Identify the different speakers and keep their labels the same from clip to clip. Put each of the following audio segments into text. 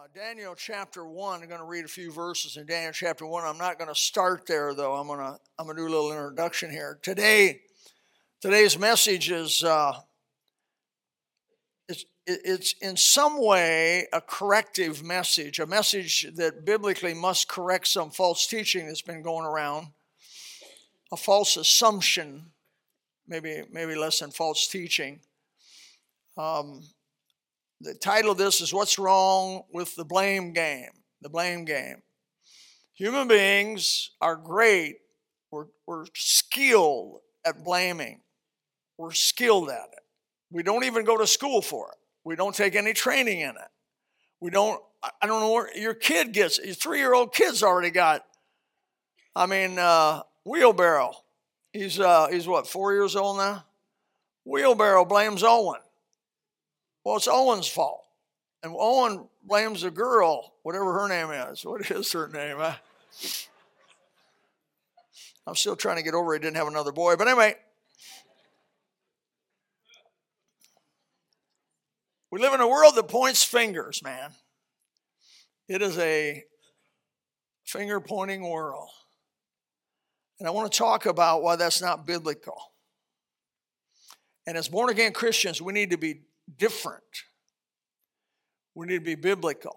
Speaker 1: Uh, Daniel chapter one. I'm going to read a few verses in Daniel chapter one. I'm not going to start there though. I'm going to I'm going to do a little introduction here today. Today's message is uh, it's it's in some way a corrective message, a message that biblically must correct some false teaching that's been going around, a false assumption, maybe maybe less than false teaching. Um, the title of this is What's Wrong with the Blame Game? The Blame Game. Human beings are great, we're, we're skilled at blaming, we're skilled at it. We don't even go to school for it, we don't take any training in it. We don't, I don't know where your kid gets, your three year old kid's already got, I mean, uh, wheelbarrow. He's, uh, he's what, four years old now? Wheelbarrow blames Owen. Well, it's Owen's fault. And Owen blames the girl, whatever her name is. What is her name? I, I'm still trying to get over he didn't have another boy. But anyway, we live in a world that points fingers, man. It is a finger pointing world. And I want to talk about why that's not biblical. And as born again Christians, we need to be different. We need to be biblical.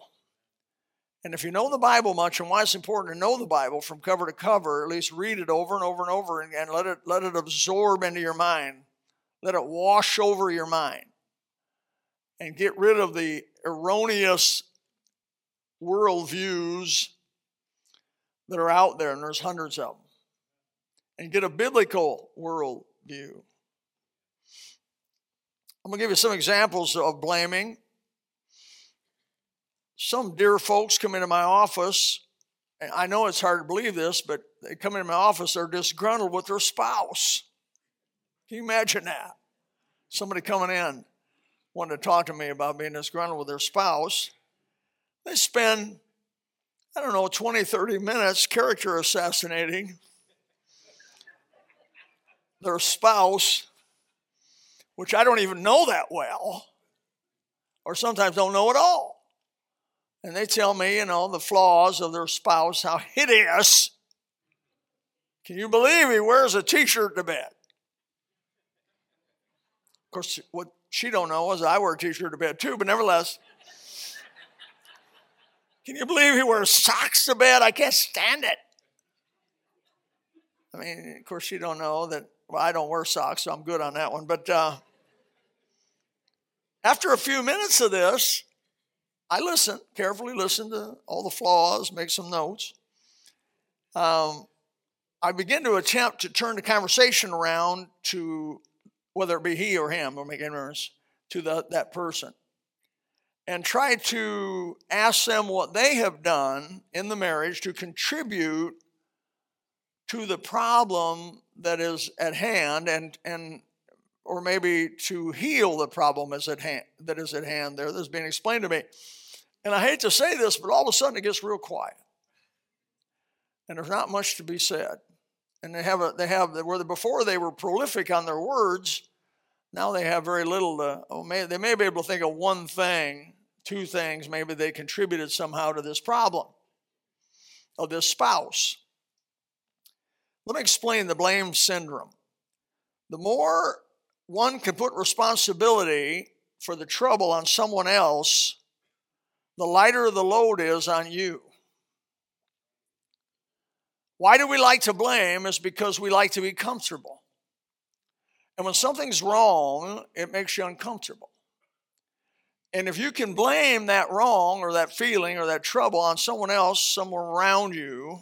Speaker 1: And if you know the Bible much and why it's important to know the Bible from cover to cover, at least read it over and over and over and, let it let it absorb into your mind. Let it wash over your mind. And get rid of the erroneous worldviews that are out there, and there's hundreds of them. And get a biblical worldview. I'm going to give you some examples of blaming. Some dear folks come into my office, and I know it's hard to believe this, but they come into my office, they're disgruntled with their spouse. Can you imagine that? Somebody coming in wanting to talk to me about being disgruntled with their spouse. They spend, I don't know, 20, 30 minutes character assassinating their spouse which I don't even know that well, or sometimes don't know at all. And they tell me, you know, the flaws of their spouse, how hideous. Can you believe he wears a t-shirt to bed? Of course, what she don't know is I wear a t-shirt to bed too, but nevertheless. Can you believe he wears socks to bed? I can't stand it. I mean, of course, she don't know that well, I don't wear socks, so I'm good on that one. But uh, after a few minutes of this, I listen, carefully listen to all the flaws, make some notes. Um, I begin to attempt to turn the conversation around to whether it be he or him or make ignorance to the, that person and try to ask them what they have done in the marriage to contribute to the problem that is at hand and, and or maybe to heal the problem is at hand, that is at hand there that's being explained to me. And I hate to say this, but all of a sudden it gets real quiet. And there's not much to be said. And they have a, they have where before they were prolific on their words, now they have very little to, oh, may, they may be able to think of one thing, two things, maybe they contributed somehow to this problem of this spouse. Let me explain the blame syndrome. The more one can put responsibility for the trouble on someone else, the lighter the load is on you. Why do we like to blame? Is because we like to be comfortable. And when something's wrong, it makes you uncomfortable. And if you can blame that wrong or that feeling or that trouble on someone else, somewhere around you,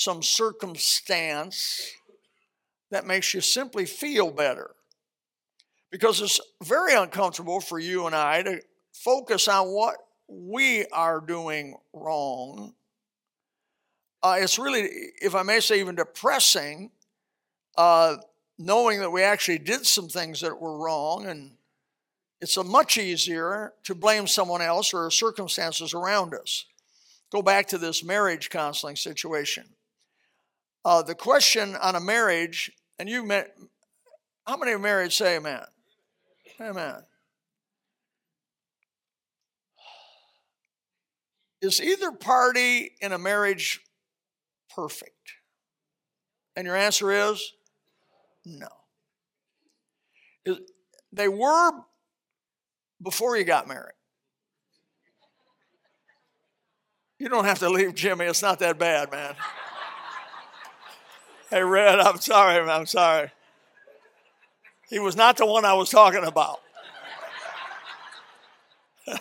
Speaker 1: some circumstance, that makes you simply feel better. Because it's very uncomfortable for you and I to focus on what we are doing wrong. Uh, it's really, if I may say, even depressing, uh, knowing that we actually did some things that were wrong, and it's much easier to blame someone else or circumstances around us. Go back to this marriage counseling situation. Uh, the question on a marriage, and you met, how many married say amen? Amen. Is either party in a marriage perfect? And your answer is no. They were before you got married. You don't have to leave Jimmy. It's not that bad, man. Hey, Red, I'm sorry. I'm sorry. He was not the one I was talking about.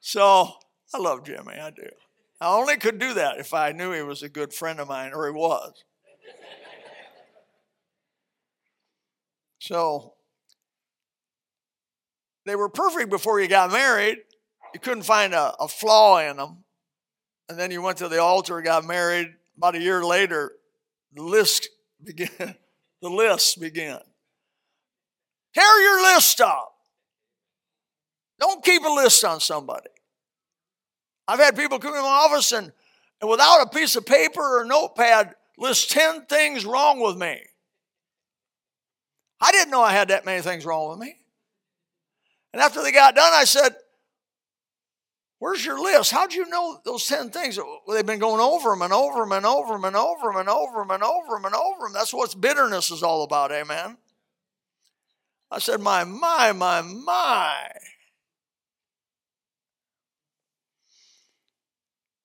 Speaker 1: so I love Jimmy. I do. I only could do that if I knew he was a good friend of mine, or he was. So they were perfect before you got married. You couldn't find a, a flaw in them. And then you went to the altar got married. About a year later, the list began. the list began. Tear your list up. Don't keep a list on somebody. I've had people come in my office and, and without a piece of paper or notepad list 10 things wrong with me. I didn't know I had that many things wrong with me. And after they got done, I said, Where's your list? How'd you know those 10 things? They've been going over them and over them and over them and over them and over them and over them and over them. That's what bitterness is all about, amen. I said, My, my, my, my.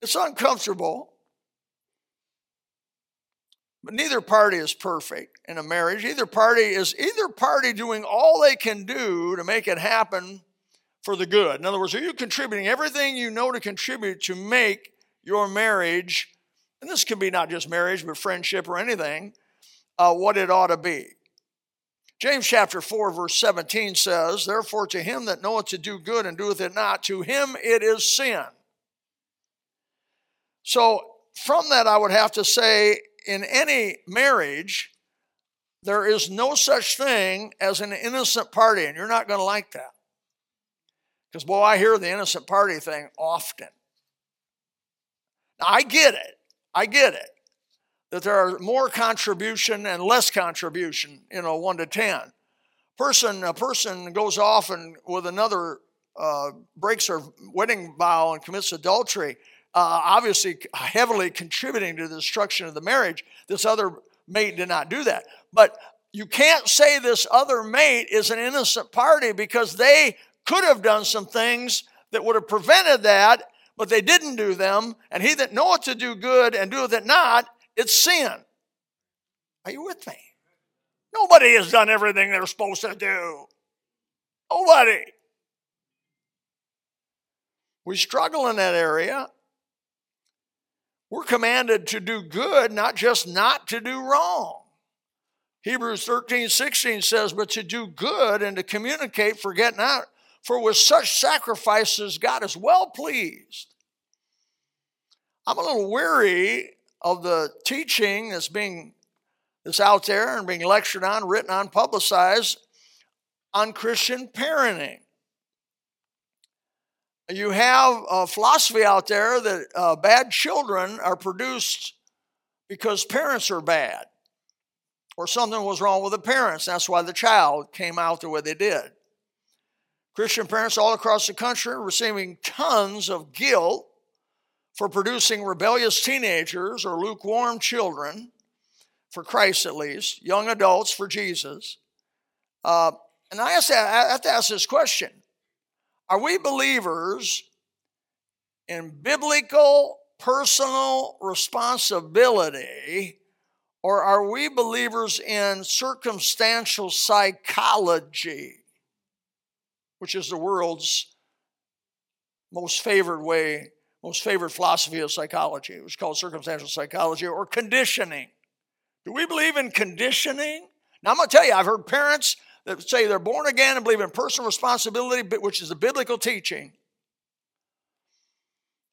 Speaker 1: It's uncomfortable. But neither party is perfect in a marriage. Either party is either party doing all they can do to make it happen for the good. In other words, are you contributing everything you know to contribute to make your marriage, and this can be not just marriage, but friendship or anything, uh, what it ought to be? James chapter 4, verse 17 says, Therefore, to him that knoweth to do good and doeth it not, to him it is sin. So, from that, I would have to say in any marriage, there is no such thing as an innocent party, and you're not going to like that. Because, boy, I hear the innocent party thing often. Now, I get it. I get it. That there are more contribution and less contribution, you know, one to ten. Person, a person goes off and with another uh, breaks her wedding vow and commits adultery uh, obviously heavily contributing to the destruction of the marriage. This other mate did not do that. But you can't say this other mate is an innocent party because they could have done some things that would have prevented that, but they didn't do them. And he that knoweth to do good and doeth it not, it's sin. Are you with me? Nobody has done everything they're supposed to do. Nobody. We struggle in that area. We're commanded to do good, not just not to do wrong. Hebrews 13, 16 says, But to do good and to communicate, forget not, for with such sacrifices God is well pleased. I'm a little weary of the teaching that's being that's out there and being lectured on, written on, publicized on Christian parenting. You have a philosophy out there that uh, bad children are produced because parents are bad or something was wrong with the parents. That's why the child came out the way they did. Christian parents all across the country are receiving tons of guilt for producing rebellious teenagers or lukewarm children, for Christ at least, young adults for Jesus. Uh, and I, I have to ask this question are we believers in biblical personal responsibility, or are we believers in circumstantial psychology, which is the world's most favored way, most favored philosophy of psychology? It was called circumstantial psychology or conditioning. Do we believe in conditioning? Now, I'm going to tell you, I've heard parents that say they're born again and believe in personal responsibility, which is a biblical teaching.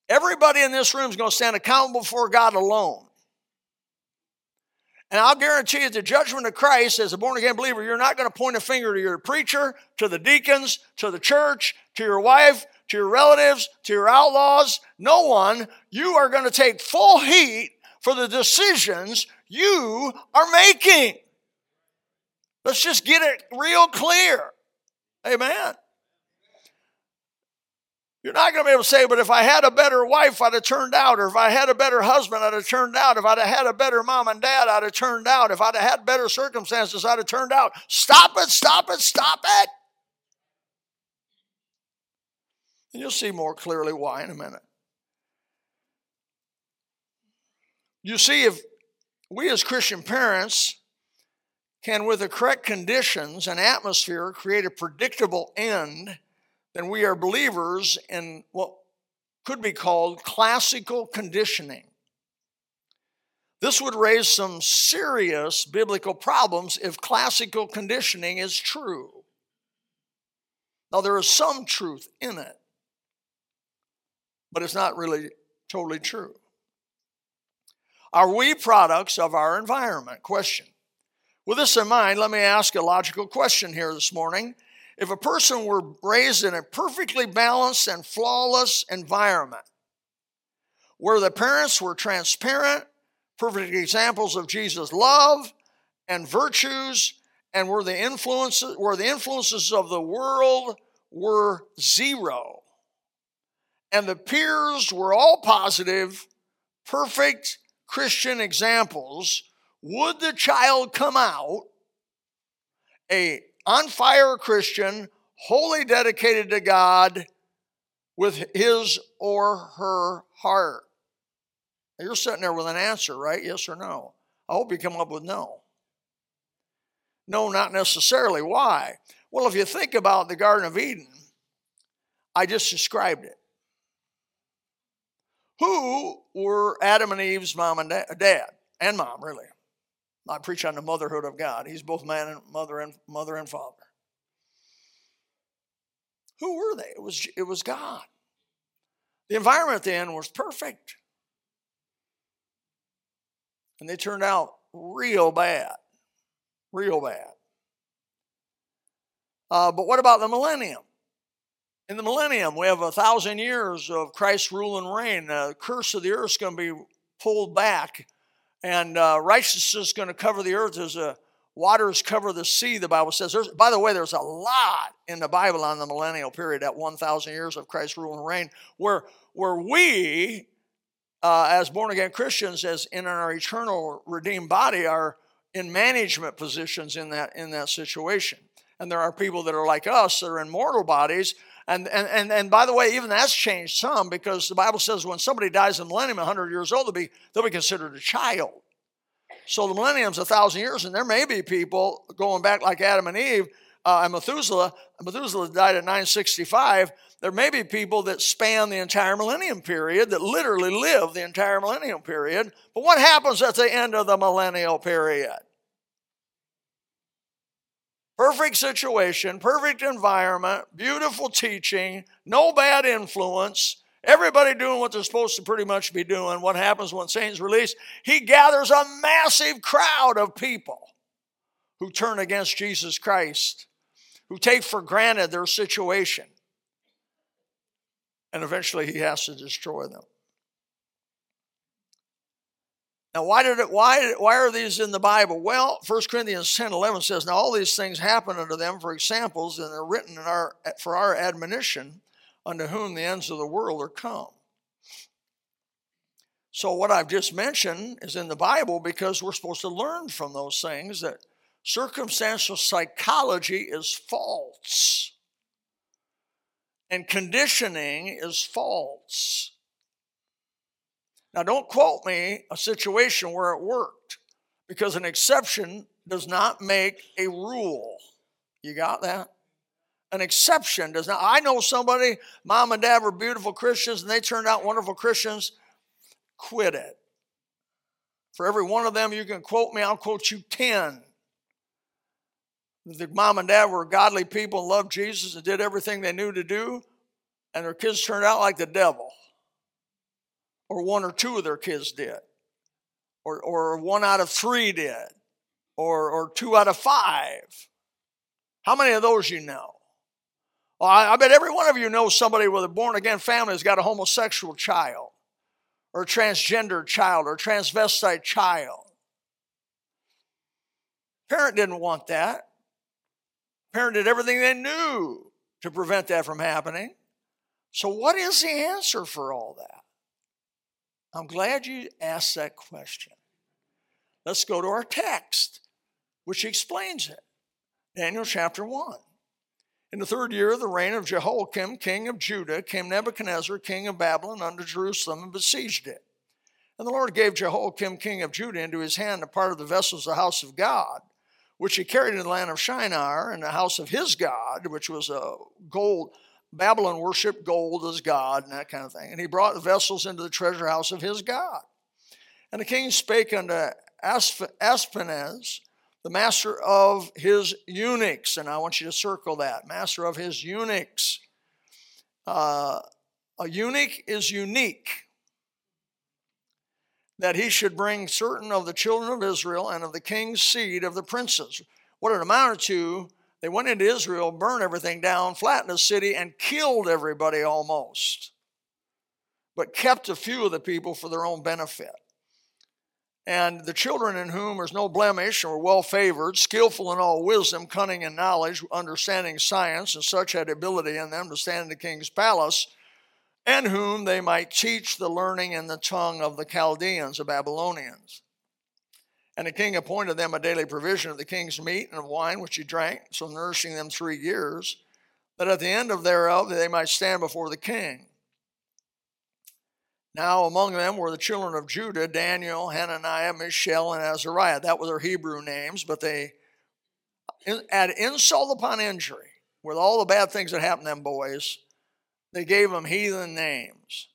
Speaker 1: Everybody in this room is going to stand accountable before God alone. And I'll guarantee you, the judgment of Christ, as a born again believer, you're not going to point a finger to your preacher, to the deacons, to the church, to your wife, to your relatives, to your outlaws. No one. You are going to take full heat for the decisions you are making. Let's just get it real clear. Amen. You're not going to be able to say, but if I had a better wife, I'd have turned out. Or if I had a better husband, I'd have turned out. If I'd have had a better mom and dad, I'd have turned out. If I'd have had better circumstances, I'd have turned out. Stop it, stop it, stop it. And you'll see more clearly why in a minute. You see, if we as Christian parents can, with the correct conditions and atmosphere, create a predictable end then we are believers in what could be called classical conditioning. This would raise some serious biblical problems if classical conditioning is true. Now, there is some truth in it, but it's not really totally true. Are we products of our environment? Question. With this in mind, let me ask a logical question here this morning. If a person were raised in a perfectly balanced and flawless environment, where the parents were transparent, perfect examples of Jesus' love and virtues, and where the influences where the influences of the world were zero, and the peers were all positive, perfect Christian examples, would the child come out a on fire Christian, wholly dedicated to God with his or her heart? You're sitting there with an answer, right? Yes or no? I hope you come up with no. No, not necessarily. Why? Well, if you think about the Garden of Eden, I just described it. Who were Adam and Eve's mom and dad, and mom, really? I preach on the motherhood of God. He's both man and mother and mother and father. Who were they? It was, it was God. The environment then was perfect. And they turned out real bad. Real bad. Uh, but what about the millennium? In the millennium, we have a thousand years of Christ's rule and reign. The curse of the earth is going to be pulled back and uh, righteousness is going to cover the earth as a waters cover the sea the bible says. There's, by the way there's a lot in the bible on the millennial period that 1000 years of christ's rule and reign where where we uh, as born again christians as in our eternal redeemed body are in management positions in that in that situation. And there are people that are like us that are in mortal bodies and, and, and, and by the way, even that's changed some because the Bible says when somebody dies in the millennium, 100 years old, they'll be, they'll be considered a child. So the millennium's a thousand years, and there may be people going back like Adam and Eve uh, and Methuselah. Methuselah died at 965. There may be people that span the entire millennium period, that literally live the entire millennium period. But what happens at the end of the millennial period? Perfect situation, perfect environment, beautiful teaching, no bad influence, everybody doing what they're supposed to pretty much be doing. What happens when Satan's released? He gathers a massive crowd of people who turn against Jesus Christ, who take for granted their situation. And eventually he has to destroy them. Now, why did it? Why? Why are these in the Bible? Well, 1 Corinthians 10, 11 says, "Now all these things happen unto them for examples, and they're written in our for our admonition, unto whom the ends of the world are come." So, what I've just mentioned is in the Bible because we're supposed to learn from those things that circumstantial psychology is false, and conditioning is false. Now, don't quote me a situation where it worked because an exception does not make a rule. You got that? An exception does not. I know somebody, mom and dad were beautiful Christians and they turned out wonderful Christians. Quit it. For every one of them you can quote me, I'll quote you 10. The mom and dad were godly people loved Jesus and did everything they knew to do, and their kids turned out like the devil or one or two of their kids did, or, or one out of three did, or, or two out of five. How many of those you know? Well, I, I bet every one of you knows somebody with a born again family has got a homosexual child, or a transgender child, or transvestite child. Parent didn't want that. Parent did everything they knew to prevent that from happening. So, what is the answer for all that? I'm glad you asked that question. Let's go to our text, which explains it. Daniel chapter 1. In the third year of the reign of Jehoiakim, king of Judah, came Nebuchadnezzar, king of Babylon, unto Jerusalem and besieged it. And the Lord gave Jehoiakim, king of Judah, into his hand a part of the vessels of the house of God, which he carried in the land of Shinar, and the house of his God, which was a gold, Babylon worshiped gold as God and that kind of thing. And he brought the vessels into the treasure house of his God. And the king spake unto Ashpenaz, the master of his eunuchs, and I want you to circle that master of his eunuchs. Uh, a eunuch is unique. That he should bring certain of the children of Israel and of the king's seed of the princes. What it amounted to they went into Israel, burned everything down, flattened the city, and killed everybody almost, but kept a few of the people for their own benefit. And the children in whom was no blemish and were well favored, skillful in all wisdom, cunning in knowledge, understanding science, and such had ability in them to stand in the king's palace, and whom they might teach the learning and the tongue of the Chaldeans, the Babylonians. And the king appointed them a daily provision of the king's meat and of wine, which he drank, so nourishing them three years, that at the end of thereof they might stand before the king. Now among them were the children of Judah, Daniel, Hananiah, Mishael, and Azariah. That were their Hebrew names, but they add insult upon injury. With all the bad things that happened to them boys, they gave them heathen names.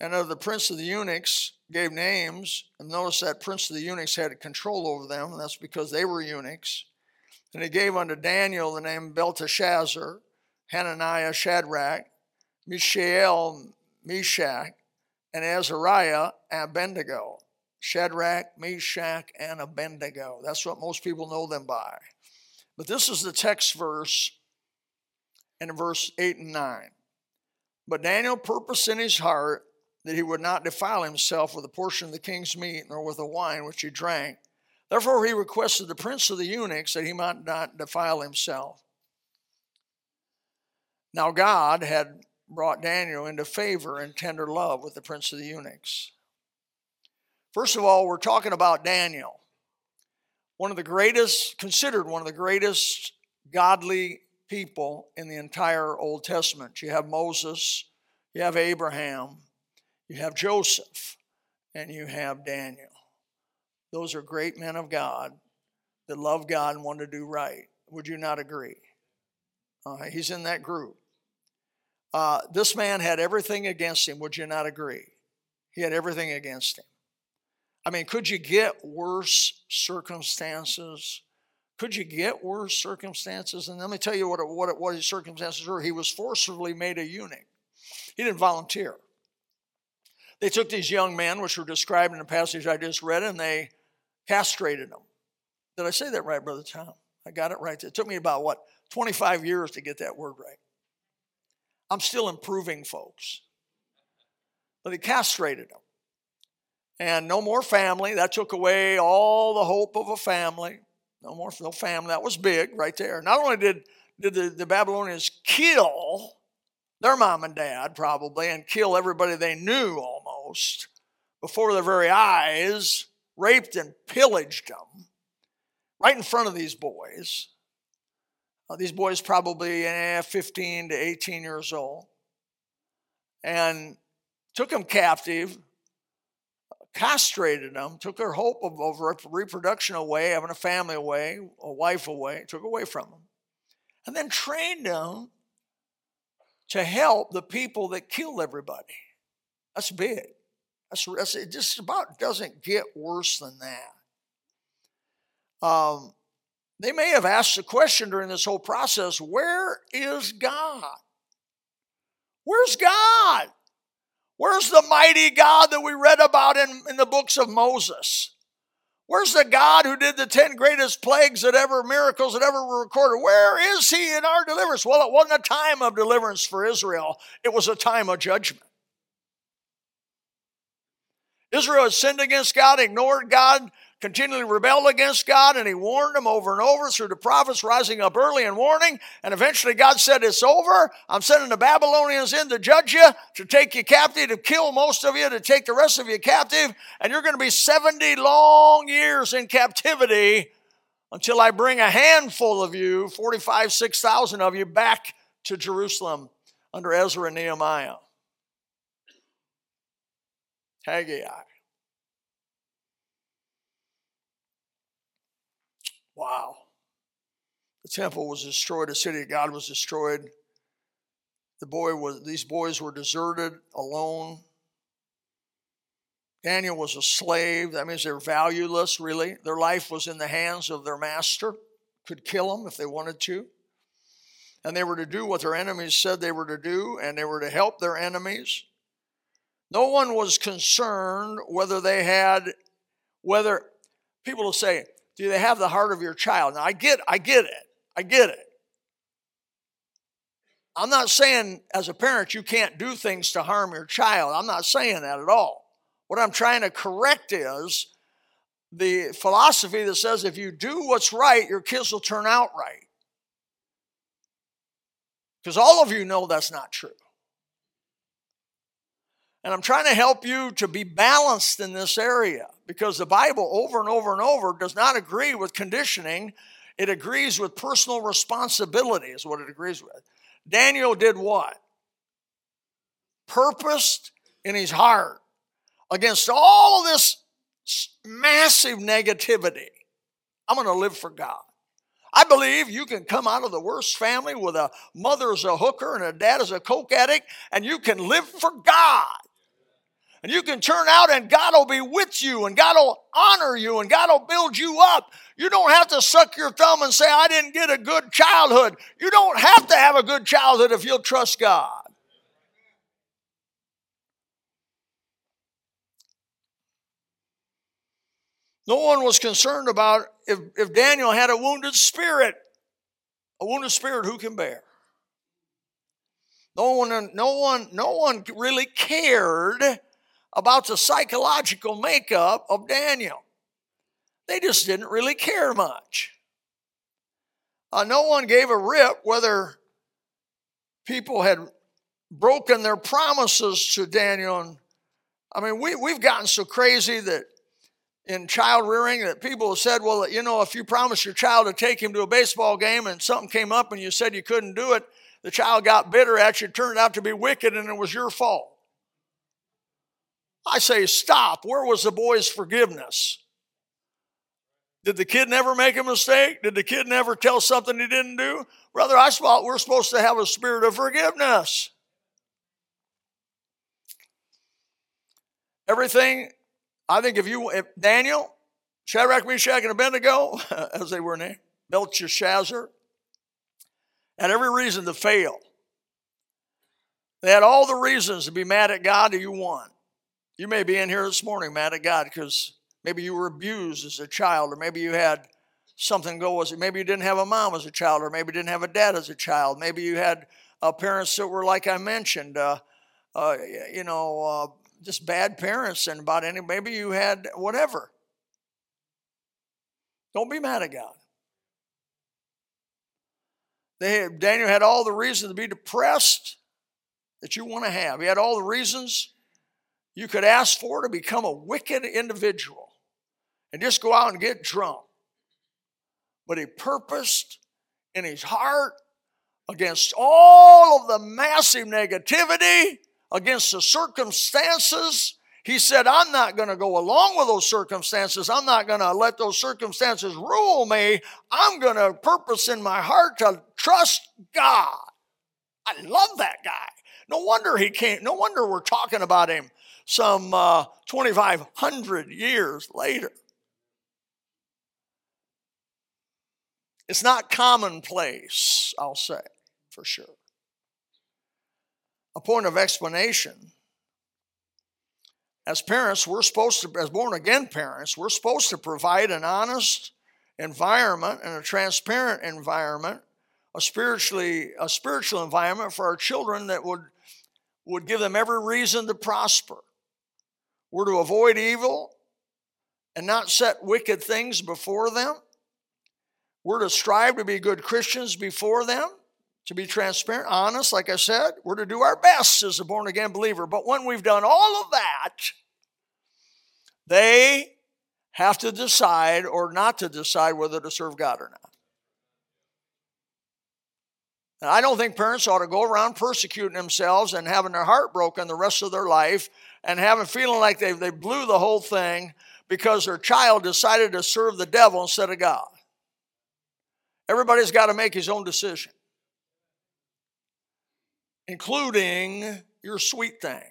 Speaker 1: And of the prince of the eunuchs, gave names, and notice that prince of the eunuchs had control over them, and that's because they were eunuchs. And he gave unto Daniel the name Belteshazzar, Hananiah, Shadrach, Mishael, Meshach, and Azariah, Abednego. Shadrach, Meshach, and Abednego. That's what most people know them by. But this is the text verse in verse 8 and 9. But Daniel purposed in his heart that he would not defile himself with a portion of the king's meat, nor with the wine which he drank. Therefore, he requested the prince of the eunuchs that he might not defile himself. Now, God had brought Daniel into favor and tender love with the prince of the eunuchs. First of all, we're talking about Daniel, one of the greatest, considered one of the greatest godly people in the entire Old Testament. You have Moses, you have Abraham, you have Joseph and you have Daniel. Those are great men of God that love God and want to do right. Would you not agree? Uh, he's in that group. Uh, this man had everything against him. Would you not agree? He had everything against him. I mean, could you get worse circumstances? Could you get worse circumstances? And let me tell you what, what, what his circumstances were. He was forcibly made a eunuch. He didn't volunteer. They took these young men, which were described in the passage I just read, and they castrated them. Did I say that right, Brother Tom? I got it right. It took me about, what, 25 years to get that word right. I'm still improving, folks. But they castrated them. And no more family. That took away all the hope of a family. No more no family. That was big right there. Not only did, did the, the Babylonians kill their mom and dad, probably, and kill everybody they knew almost before their very eyes, raped and pillaged them right in front of these boys. Uh, these boys probably eh, 15 to 18 years old. And took them captive, castrated them, took their hope of, of reproduction away, having a family away, a wife away, took away from them. And then trained them to help the people that killed everybody. That's big. That's, that's it. Just about doesn't get worse than that. Um, they may have asked the question during this whole process: Where is God? Where's God? Where's the mighty God that we read about in, in the books of Moses? Where's the God who did the 10 greatest plagues that ever, miracles that ever were recorded? Where is he in our deliverance? Well, it wasn't a time of deliverance for Israel, it was a time of judgment. Israel had sinned against God, ignored God, continually rebelled against God, and he warned them over and over through the prophets rising up early and warning. And eventually God said, It's over. I'm sending the Babylonians in to judge you, to take you captive, to kill most of you, to take the rest of you captive. And you're going to be 70 long years in captivity until I bring a handful of you, 45, 6,000 of you, back to Jerusalem under Ezra and Nehemiah. Haggai. Wow. The temple was destroyed, the city of God was destroyed. The boy was these boys were deserted, alone. Daniel was a slave. That means they're valueless, really. Their life was in the hands of their master, could kill them if they wanted to. And they were to do what their enemies said they were to do, and they were to help their enemies. No one was concerned whether they had, whether people will say, do they have the heart of your child? Now I get, I get it. I get it. I'm not saying as a parent you can't do things to harm your child. I'm not saying that at all. What I'm trying to correct is the philosophy that says if you do what's right, your kids will turn out right. Because all of you know that's not true. And I'm trying to help you to be balanced in this area because the Bible over and over and over does not agree with conditioning. It agrees with personal responsibility, is what it agrees with. Daniel did what? Purposed in his heart against all of this massive negativity. I'm going to live for God. I believe you can come out of the worst family with a mother as a hooker and a dad as a coke addict, and you can live for God. And you can turn out and God will be with you and God will honor you and God will build you up. You don't have to suck your thumb and say, I didn't get a good childhood. You don't have to have a good childhood if you'll trust God. No one was concerned about if, if Daniel had a wounded spirit. A wounded spirit, who can bear? No one, no one, no one really cared about the psychological makeup of Daniel. They just didn't really care much. Uh, no one gave a rip whether people had broken their promises to Daniel. And, I mean, we, we've gotten so crazy that in child rearing that people have said, well, you know, if you promised your child to take him to a baseball game and something came up and you said you couldn't do it, the child got bitter at you, turned out to be wicked, and it was your fault. I say, stop. Where was the boy's forgiveness? Did the kid never make a mistake? Did the kid never tell something he didn't do? Brother, I thought we're supposed to have a spirit of forgiveness. Everything, I think if you, if Daniel, Shadrach, Meshach, and Abednego, as they were named, Belteshazzar, had every reason to fail. They had all the reasons to be mad at God, and you won. You may be in here this morning mad at God because maybe you were abused as a child, or maybe you had something go with it. Maybe you didn't have a mom as a child, or maybe you didn't have a dad as a child. Maybe you had uh, parents that were like I mentioned, uh, uh, you know, uh, just bad parents, and about any. Maybe you had whatever. Don't be mad at God. They Daniel had all the reasons to be depressed that you want to have. He had all the reasons you could ask for to become a wicked individual and just go out and get drunk. But he purposed in his heart against all of the massive negativity, against the circumstances. He said, I'm not going to go along with those circumstances. I'm not going to let those circumstances rule me. I'm going to purpose in my heart to trust God. I love that guy. No wonder he came. No wonder we're talking about him some uh, 2,500 years later. It's not commonplace, I'll say, for sure. A point of explanation. As parents, we're supposed to, as born again parents, we're supposed to provide an honest environment and a transparent environment, a spiritually a spiritual environment for our children that would would give them every reason to prosper. We're to avoid evil and not set wicked things before them. We're to strive to be good Christians before them, to be transparent, honest, like I said. We're to do our best as a born again believer. But when we've done all of that, they have to decide or not to decide whether to serve God or not. And I don't think parents ought to go around persecuting themselves and having their heart broken the rest of their life and having feeling like they, they blew the whole thing because their child decided to serve the devil instead of God. Everybody's got to make his own decision, including your sweet thing,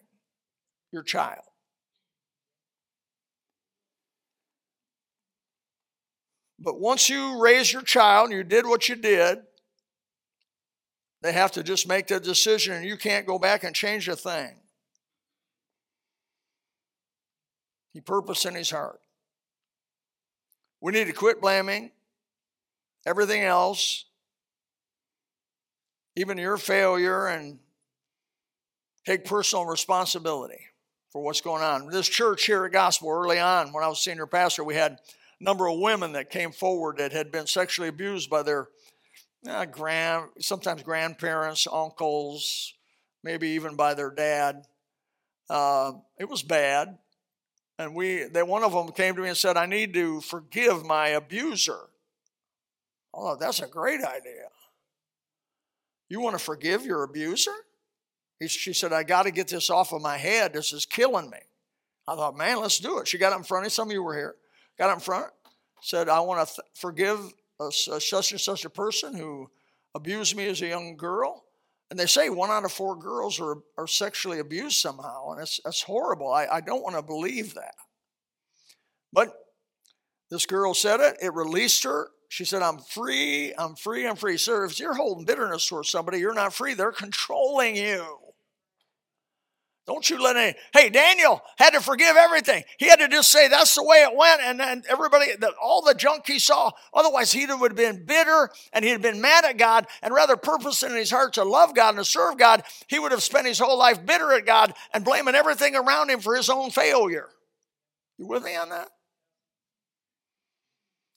Speaker 1: your child. But once you raise your child and you did what you did, they have to just make the decision and you can't go back and change a thing. He purposed in his heart. We need to quit blaming everything else, even your failure, and take personal responsibility for what's going on. This church here at Gospel, early on, when I was senior pastor, we had a number of women that came forward that had been sexually abused by their uh, grand, sometimes grandparents, uncles, maybe even by their dad. Uh, it was bad. And we, they, one of them came to me and said, I need to forgive my abuser. Oh, that's a great idea. You want to forgive your abuser? He, she said, I got to get this off of my head. This is killing me. I thought, man, let's do it. She got up in front of me. Some of you were here. Got up in front, said, I want to th- forgive a, a such and such a person who abused me as a young girl. And they say one out of four girls are, are sexually abused somehow, and it's, that's horrible. I, I don't want to believe that. But this girl said it, it released her. She said, I'm free, I'm free, I'm free. Sir, if you're holding bitterness towards somebody, you're not free. They're controlling you. Don't you let any. Hey, Daniel had to forgive everything. He had to just say that's the way it went, and then everybody, the, all the junk he saw. Otherwise, he would have been bitter and he'd have been mad at God, and rather purposing in his heart to love God and to serve God, he would have spent his whole life bitter at God and blaming everything around him for his own failure. You with me on that?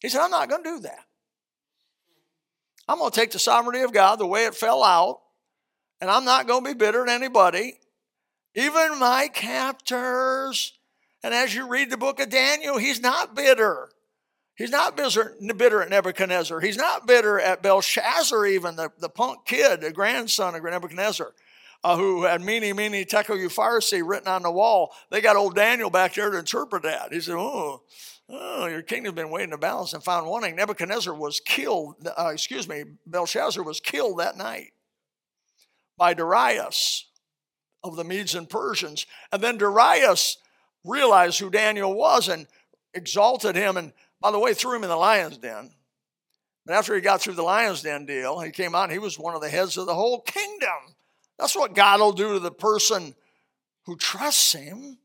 Speaker 1: He said, I'm not going to do that. I'm going to take the sovereignty of God the way it fell out, and I'm not going to be bitter at anybody even my captors. And as you read the book of Daniel, he's not bitter. He's not bitter, at Nebuchadnezzar. He's not bitter at Belshazzar, even the, the punk kid, the grandson of Nebuchadnezzar, uh, who had Mene, Mene, Tekel, Upharsi written on the wall. They got old Daniel back there to interpret that. He said, Oh, oh your kingdom's been waiting to balance and found wanting. Nebuchadnezzar was killed, uh, excuse me, Belshazzar was killed that night by Darius of the Medes and Persians. And then Darius realized who Daniel was and exalted him, and by the way, threw him in the lion's den. But after he got through the lion's den deal, he came out and he was one of the heads of the whole kingdom. That's what God will do to the person who trusts him.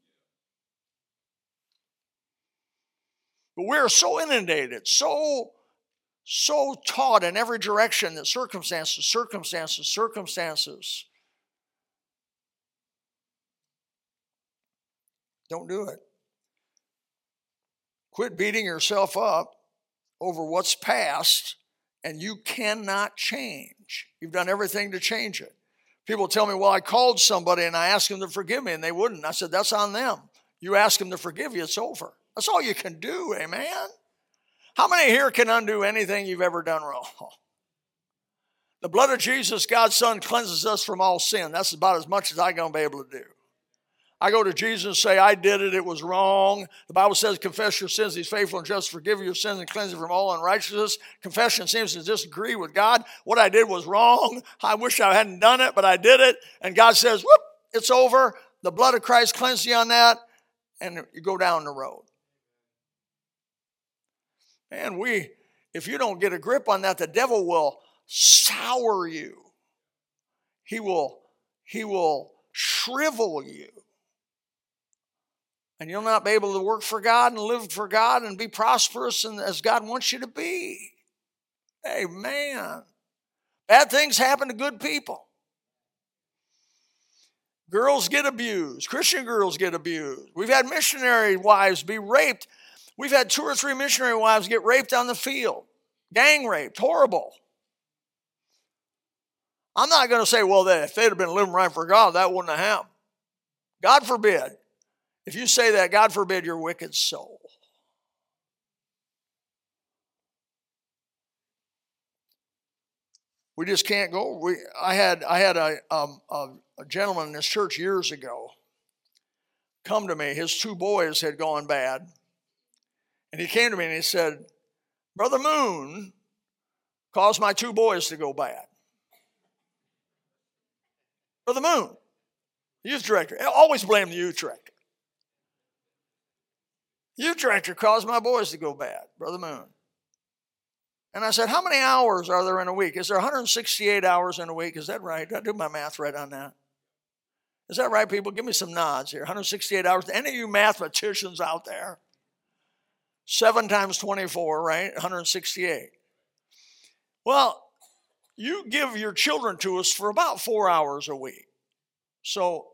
Speaker 1: But we're so inundated, so so taught in every direction that circumstances, circumstances, circumstances Don't do it. Quit beating yourself up over what's past and you cannot change. You've done everything to change it. People tell me, well, I called somebody and I asked them to forgive me and they wouldn't. I said, that's on them. You ask them to forgive you, it's over. That's all you can do, amen? How many here can undo anything you've ever done wrong? The blood of Jesus, God's Son, cleanses us from all sin. That's about as much as I'm going to be able to do. I go to Jesus and say, I did it, it was wrong. The Bible says, confess your sins, he's faithful and just, forgive your sins and cleanse you from all unrighteousness. Confession seems to disagree with God. What I did was wrong. I wish I hadn't done it, but I did it. And God says, whoop, it's over. The blood of Christ cleansed you on that. And you go down the road. Man, we, if you don't get a grip on that, the devil will sour you. He will, he will shrivel you and you'll not be able to work for God and live for God and be prosperous and as God wants you to be. Amen. Bad things happen to good people. Girls get abused. Christian girls get abused. We've had missionary wives be raped We've had two or three missionary wives get raped on the field, gang raped, horrible. I'm not going to say, well, if they'd have been living right for God, that wouldn't have happened. God forbid. If you say that, God forbid your wicked soul. We just can't go. We, I had, I had a, um, a, a gentleman in this church years ago come to me. His two boys had gone bad. And he came to me and he said, Brother Moon caused my two boys to go bad. Brother Moon, youth director. Always blame the youth director. Youth director caused my boys to go bad, Brother Moon. And I said, How many hours are there in a week? Is there 168 hours in a week? Is that right? Did I do my math right on that? Is that right, people? Give me some nods here. 168 hours. Any of you mathematicians out there? Seven times 24, right? 168. Well, you give your children to us for about four hours a week. So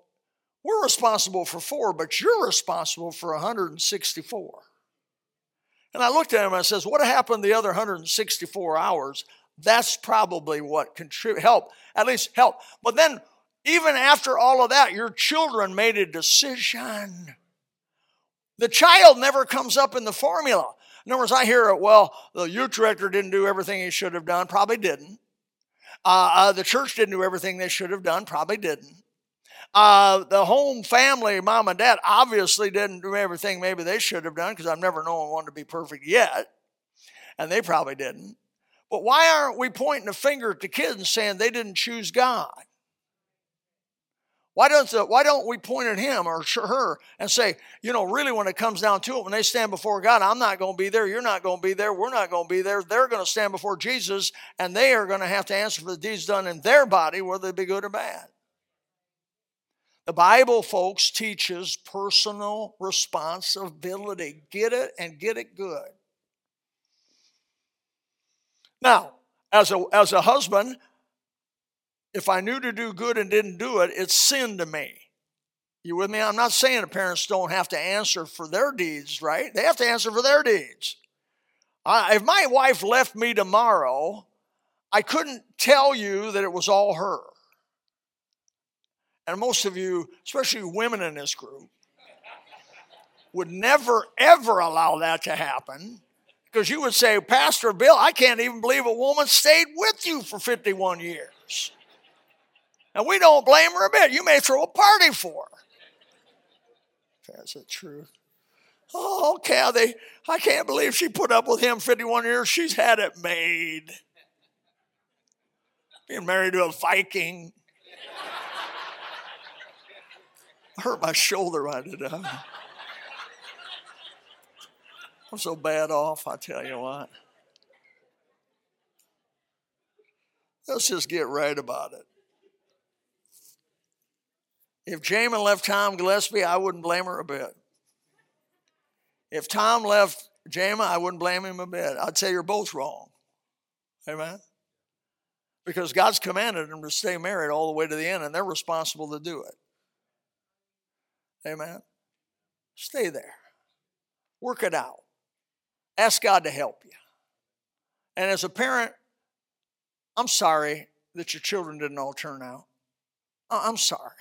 Speaker 1: we're responsible for four, but you're responsible for 164. And I looked at him and I says, What happened the other 164 hours? That's probably what contribute help, at least help. But then, even after all of that, your children made a decision. The child never comes up in the formula. In other words, I hear it, well, the youth director didn't do everything he should have done, probably didn't. Uh, uh, the church didn't do everything they should have done, probably didn't. Uh, the home family, mom and dad, obviously didn't do everything maybe they should have done because I've never known one to be perfect yet, and they probably didn't. But why aren't we pointing a finger at the kids and saying they didn't choose God? Why don't, the, why don't we point at him or her and say, you know, really when it comes down to it, when they stand before God, I'm not going to be there, you're not going to be there, we're not going to be there. They're going to stand before Jesus and they are going to have to answer for the deeds done in their body, whether they be good or bad. The Bible, folks, teaches personal responsibility. Get it and get it good. Now, as a, as a husband, if I knew to do good and didn't do it, it's sin to me. You with me? I'm not saying the parents don't have to answer for their deeds, right? They have to answer for their deeds. if my wife left me tomorrow, I couldn't tell you that it was all her and most of you, especially women in this group, would never, ever allow that to happen because you would say, Pastor Bill, I can't even believe a woman stayed with you for 51 years. And we don't blame her a bit. You may throw a party for her. That's the truth. Oh, Kathy, I can't believe she put up with him 51 years. She's had it made. Being married to a Viking. Hurt my shoulder right now. I'm so bad off, I tell you what. Let's just get right about it. If Jamin left Tom Gillespie, I wouldn't blame her a bit. If Tom left Jama, I wouldn't blame him a bit. I'd say you're both wrong. Amen? Because God's commanded them to stay married all the way to the end, and they're responsible to do it. Amen. Stay there. Work it out. Ask God to help you. And as a parent, I'm sorry that your children didn't all turn out. I'm sorry.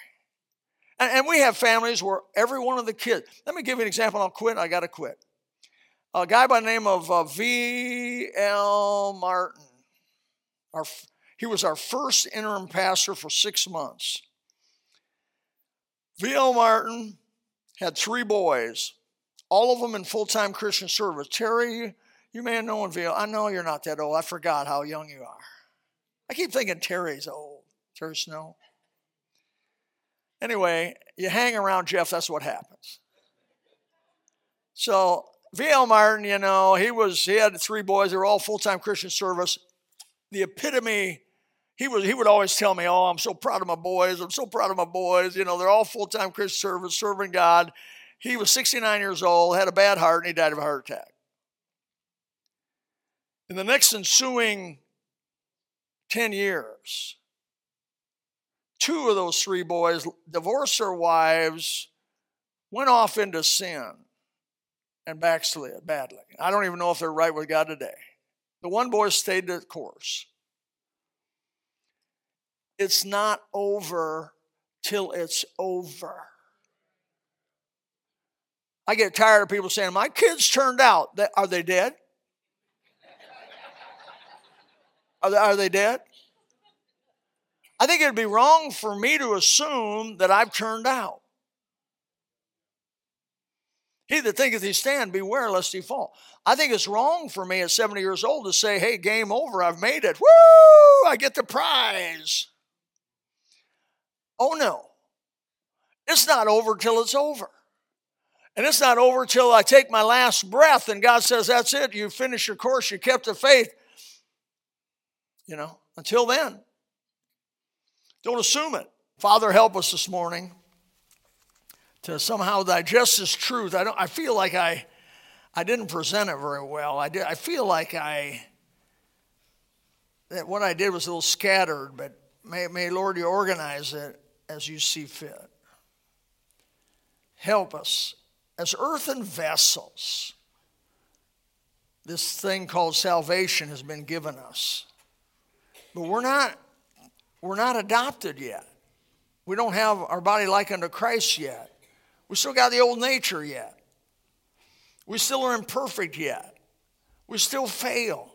Speaker 1: And, we have families where every one of the kids, let me give you an example, I'll quit, I got to quit. A guy by the name of uh, V.L. Martin, our, he was our first interim pastor for six months. V.L. Martin had three boys, all of them in full time Christian service. Terry, you may have known V.L. I know you're not that old. I forgot how young you are. I keep thinking Terry's old. Terry Snow. Anyway, you hang around Jeff, that's what happens. So V.L. Martin, you know, he was he had three boys, they were all full-time Christian service. The epitome he was he would always tell me, "Oh, I'm so proud of my boys. I'm so proud of my boys. You know, they're all full time Christian service, serving God." He was 69 years old, had a bad heart, and he died of a heart attack. In the next ensuing 10 years, two of those three boys divorced their wives, went off into sin. and backslid badly. I don't even know if they're right with God today. The one boy stayed the course. It's not over till it's over. I get tired of people saying, My kids turned out. Are they dead? Are they, are they dead? I think it'd be wrong for me to assume that I've turned out. He that thinketh he stand, beware lest he fall. I think it's wrong for me at 70 years old to say, hey, game over, I've made it. Woo! I get the prize. Oh no. It's not over till it's over. And it's not over till I take my last breath and God says, That's it. You finished your course. You kept the faith. You know, until then, don't assume it. Father, help us this morning to somehow digest this truth. I don't. I feel like I, I didn't present it very well. I did. I feel like I. That what I did was a little scattered, but may, may Lord you organize it as you see fit. Help us as earthen vessels. This thing called salvation has been given us, but we're not. We're not adopted yet. We don't have our body like unto Christ yet. We still got the old nature yet. We still are imperfect yet. We still fail.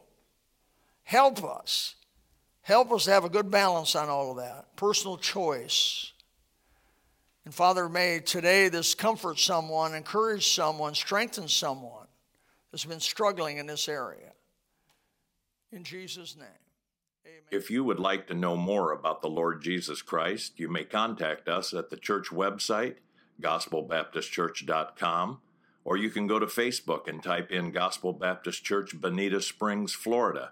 Speaker 1: Help us. Help us to have a good balance on all of that. Personal choice. And Father, may today this comfort someone, encourage someone, strengthen someone that's been struggling in this area. In Jesus' name.
Speaker 2: Amen. If you would like to know more about the Lord Jesus Christ, you may contact us at the church website gospelbaptistchurch.com, or you can go to Facebook and type in Gospel Baptist Church, Bonita Springs, Florida.